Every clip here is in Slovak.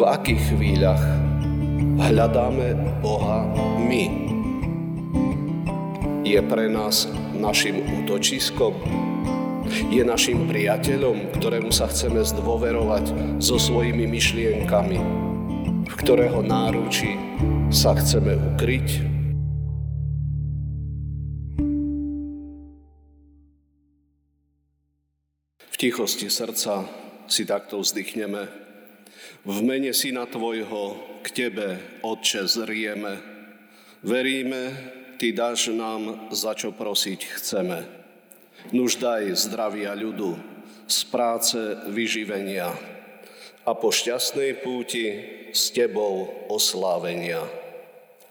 v akých chvíľach hľadáme Boha my. Je pre nás našim útočiskom, je našim priateľom, ktorému sa chceme zdôverovať so svojimi myšlienkami, v ktorého náručí sa chceme ukryť. V tichosti srdca si takto vzdychneme. V mene Syna Tvojho k Tebe, Otče, zrieme. Veríme, Ty dáš nám, za čo prosiť chceme. Nuž daj zdravia ľudu, z práce vyživenia a po šťastnej púti s Tebou oslávenia.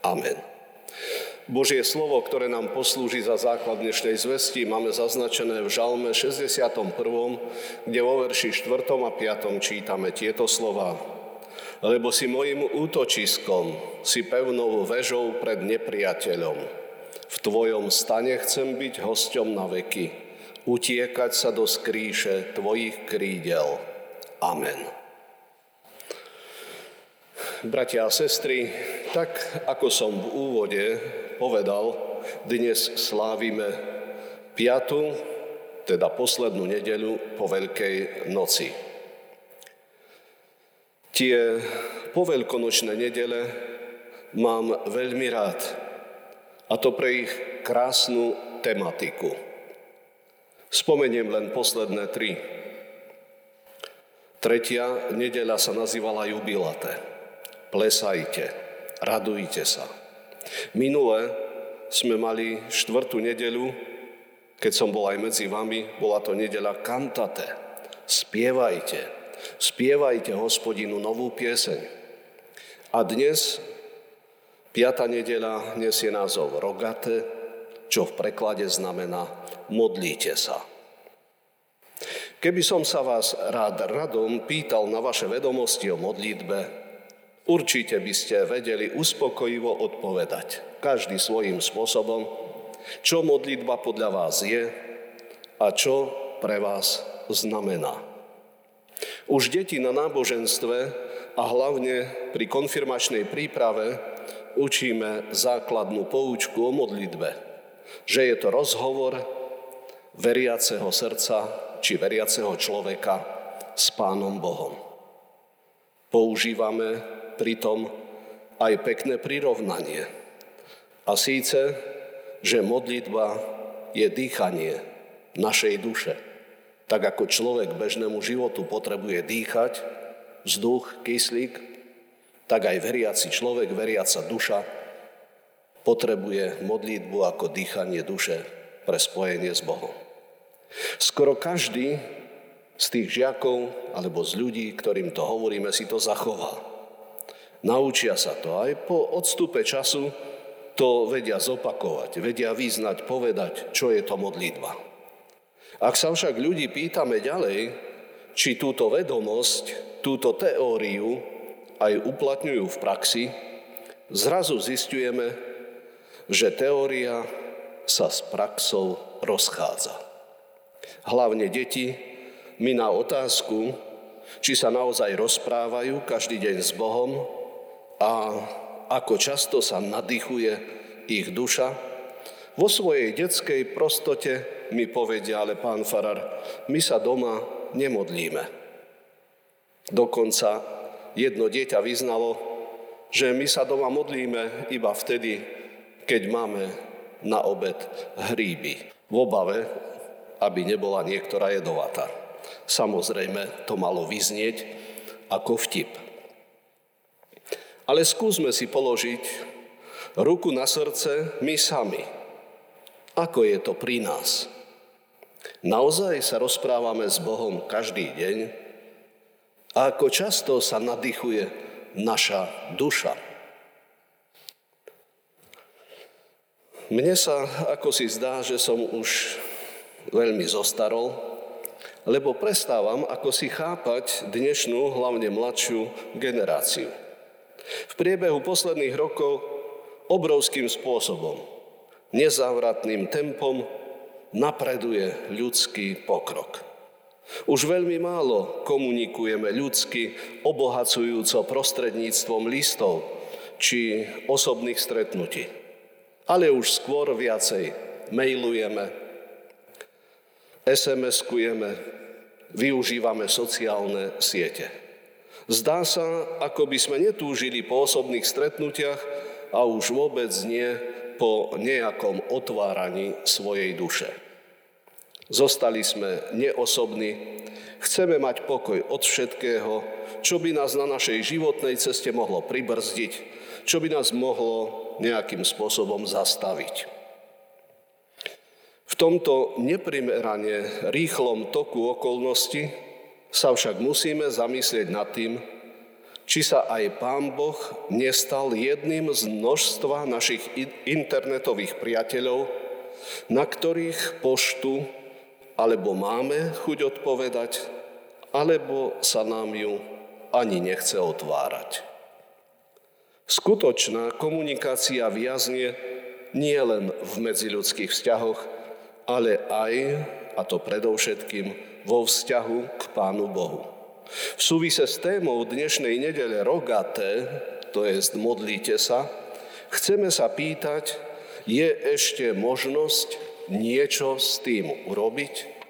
Amen. Božie slovo, ktoré nám poslúži za základ dnešnej zvesti, máme zaznačené v Žalme 61., kde vo verši 4. a 5. čítame tieto slova. Lebo si mojim útočiskom, si pevnou vežou pred nepriateľom. V tvojom stane chcem byť hosťom na veky, utiekať sa do skríše tvojich krídel. Amen. Bratia a sestry, tak ako som v úvode povedal, dnes slávime piatu, teda poslednú nedeľu po Veľkej noci. Tie poveľkonočné nedele mám veľmi rád, a to pre ich krásnu tematiku. Spomeniem len posledné tri. Tretia nedeľa sa nazývala jubilate. Plesajte, radujte sa. Minule sme mali štvrtú nedeľu, keď som bol aj medzi vami, bola to nedeľa kantate. Spievajte, spievajte hospodinu novú pieseň. A dnes, piata nedeľa, nesie názov Rogate, čo v preklade znamená modlíte sa. Keby som sa vás rád radom pýtal na vaše vedomosti o modlitbe, Určite by ste vedeli uspokojivo odpovedať, každý svojím spôsobom, čo modlitba podľa vás je a čo pre vás znamená. Už deti na náboženstve a hlavne pri konfirmačnej príprave učíme základnú poučku o modlitbe, že je to rozhovor veriaceho srdca či veriaceho človeka s Pánom Bohom. Používame pritom aj pekné prirovnanie. A síce, že modlitba je dýchanie našej duše. Tak ako človek bežnému životu potrebuje dýchať, vzduch, kyslík, tak aj veriaci človek, veriaca duša potrebuje modlitbu ako dýchanie duše pre spojenie s Bohom. Skoro každý z tých žiakov alebo z ľudí, ktorým to hovoríme, si to zachová. Naučia sa to. Aj po odstupe času to vedia zopakovať, vedia význať, povedať, čo je to modlitba. Ak sa však ľudí pýtame ďalej, či túto vedomosť, túto teóriu aj uplatňujú v praxi, zrazu zistujeme, že teória sa s praxou rozchádza. Hlavne deti mi na otázku, či sa naozaj rozprávajú každý deň s Bohom, a ako často sa nadýchuje ich duša. Vo svojej detskej prostote mi povedia, ale pán Farar, my sa doma nemodlíme. Dokonca jedno dieťa vyznalo, že my sa doma modlíme iba vtedy, keď máme na obed hríby. V obave, aby nebola niektorá jedovatá. Samozrejme, to malo vyznieť ako vtip. Ale skúsme si položiť ruku na srdce my sami. Ako je to pri nás? Naozaj sa rozprávame s Bohom každý deň? A ako často sa nadýchuje naša duša? Mne sa ako si zdá, že som už veľmi zostarol, lebo prestávam ako si chápať dnešnú, hlavne mladšiu generáciu. V priebehu posledných rokov obrovským spôsobom, nezávratným tempom napreduje ľudský pokrok. Už veľmi málo komunikujeme ľudsky, obohacujúco prostredníctvom listov či osobných stretnutí. Ale už skôr viacej mailujeme, SMS-kujeme, využívame sociálne siete. Zdá sa, ako by sme netúžili po osobných stretnutiach a už vôbec nie po nejakom otváraní svojej duše. Zostali sme neosobní, chceme mať pokoj od všetkého, čo by nás na našej životnej ceste mohlo pribrzdiť, čo by nás mohlo nejakým spôsobom zastaviť. V tomto neprimerane rýchlom toku okolnosti sa však musíme zamyslieť nad tým, či sa aj Pán Boh nestal jedným z množstva našich internetových priateľov, na ktorých poštu alebo máme chuť odpovedať, alebo sa nám ju ani nechce otvárať. Skutočná komunikácia viazne nie len v medziľudských vzťahoch, ale aj, a to predovšetkým, vo vzťahu k Pánu Bohu. V súvise s témou dnešnej nedele rogaté, to je modlíte sa, chceme sa pýtať, je ešte možnosť niečo s tým urobiť?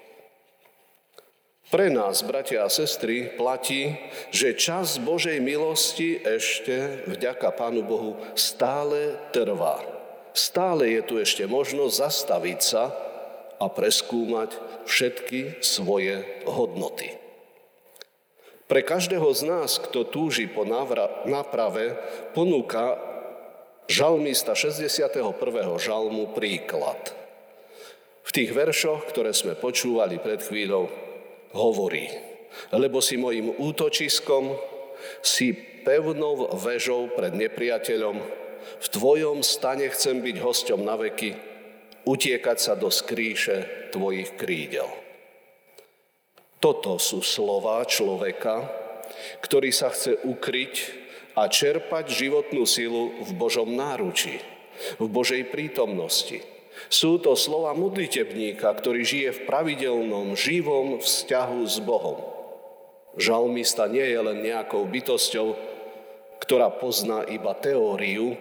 Pre nás, bratia a sestry, platí, že čas Božej milosti ešte, vďaka Pánu Bohu, stále trvá. Stále je tu ešte možnosť zastaviť sa a preskúmať všetky svoje hodnoty. Pre každého z nás, kto túži po náprave, ponúka žalmista 61. žalmu príklad. V tých veršoch, ktoré sme počúvali pred chvíľou, hovorí, lebo si mojim útočiskom, si pevnou vežou pred nepriateľom, v tvojom stane chcem byť hosťom na veky, utiekať sa do skrýše tvojich krídel. Toto sú slova človeka, ktorý sa chce ukryť a čerpať životnú silu v Božom náručí, v Božej prítomnosti. Sú to slova modlitebníka, ktorý žije v pravidelnom, živom vzťahu s Bohom. Žalmista nie je len nejakou bytosťou, ktorá pozná iba teóriu,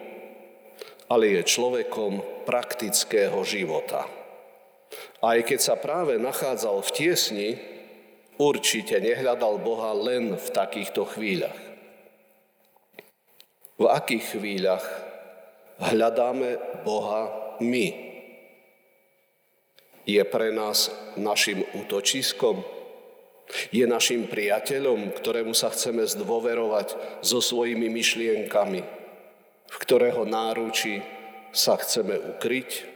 ale je človekom praktického života. Aj keď sa práve nachádzal v tiesni, určite nehľadal Boha len v takýchto chvíľach. V akých chvíľach hľadáme Boha my? Je pre nás našim útočiskom? Je našim priateľom, ktorému sa chceme zdôverovať so svojimi myšlienkami, v ktorého náruči sa chceme ukryť?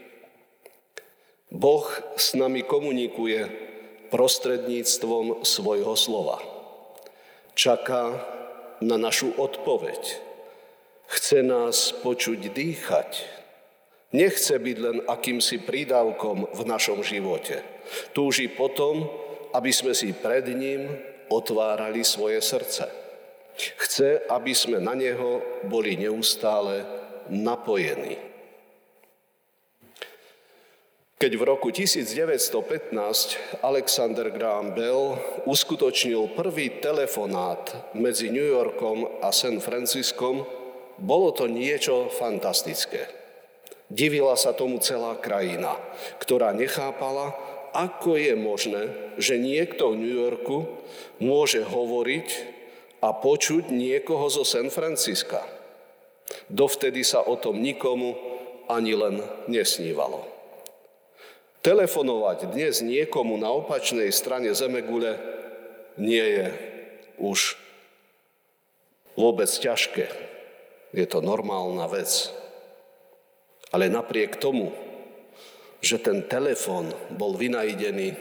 Boh s nami komunikuje prostredníctvom svojho slova. Čaká na našu odpoveď. Chce nás počuť dýchať. Nechce byť len akýmsi prídavkom v našom živote. Túži potom, aby sme si pred ním otvárali svoje srdce. Chce, aby sme na neho boli neustále napojení. Keď v roku 1915 Alexander Graham Bell uskutočnil prvý telefonát medzi New Yorkom a San Franciskom, bolo to niečo fantastické. Divila sa tomu celá krajina, ktorá nechápala, ako je možné, že niekto v New Yorku môže hovoriť a počuť niekoho zo San Francisca. Dovtedy sa o tom nikomu ani len nesnívalo. Telefonovať dnes niekomu na opačnej strane Zemegule nie je už vôbec ťažké. Je to normálna vec. Ale napriek tomu, že ten telefón bol vynajdený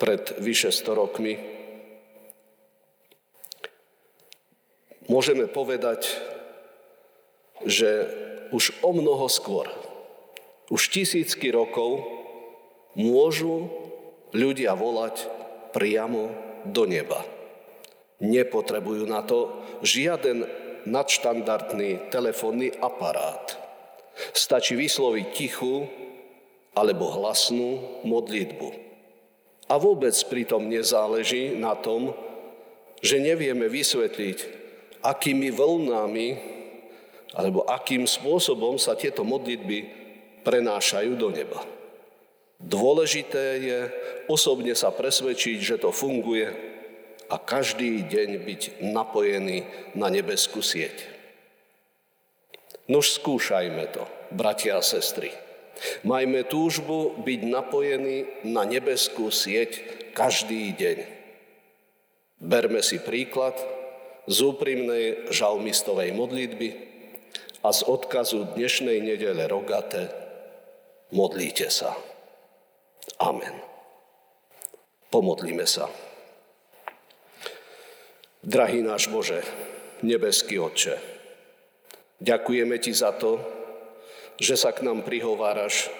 pred vyše 100 rokmi, môžeme povedať, že už o mnoho skôr, už tisícky rokov môžu ľudia volať priamo do neba. Nepotrebujú na to žiaden nadštandardný telefónny aparát. Stačí vysloviť tichú alebo hlasnú modlitbu. A vôbec pritom nezáleží na tom, že nevieme vysvetliť, akými vlnami alebo akým spôsobom sa tieto modlitby prenášajú do neba. Dôležité je osobne sa presvedčiť, že to funguje a každý deň byť napojený na nebeskú sieť. Nož skúšajme to, bratia a sestry. Majme túžbu byť napojení na nebeskú sieť každý deň. Berme si príklad z úprimnej žalmistovej modlitby a z odkazu dnešnej nedele rogate modlíte sa. Amen. Pomodlíme sa. Drahý náš Bože, nebeský Otče, Ďakujeme Ti za to, že sa k nám prihováraš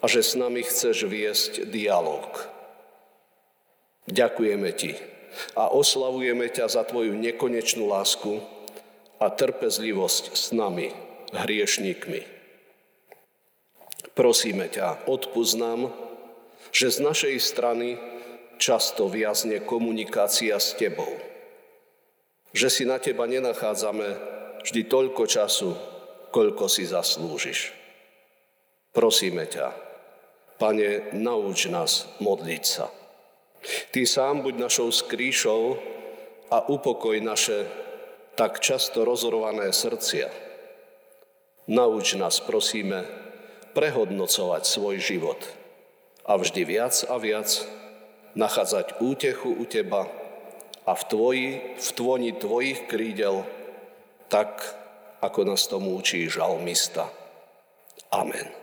a že s nami chceš viesť dialog. Ďakujeme Ti a oslavujeme ťa za Tvoju nekonečnú lásku a trpezlivosť s nami, hriešníkmi. Prosíme ťa, odpúsť že z našej strany často viazne komunikácia s Tebou. Že si na Teba nenachádzame vždy toľko času, koľko si zaslúžiš. Prosíme ťa, Pane, nauč nás modliť sa. Ty sám buď našou skrýšou a upokoj naše tak často rozorované srdcia. Nauč nás, prosíme, prehodnocovať svoj život a vždy viac a viac nachádzať útechu u Teba a v, tvoji, v tvoni Tvojich krídel tak, ako nás tomu učí žalmista. Amen.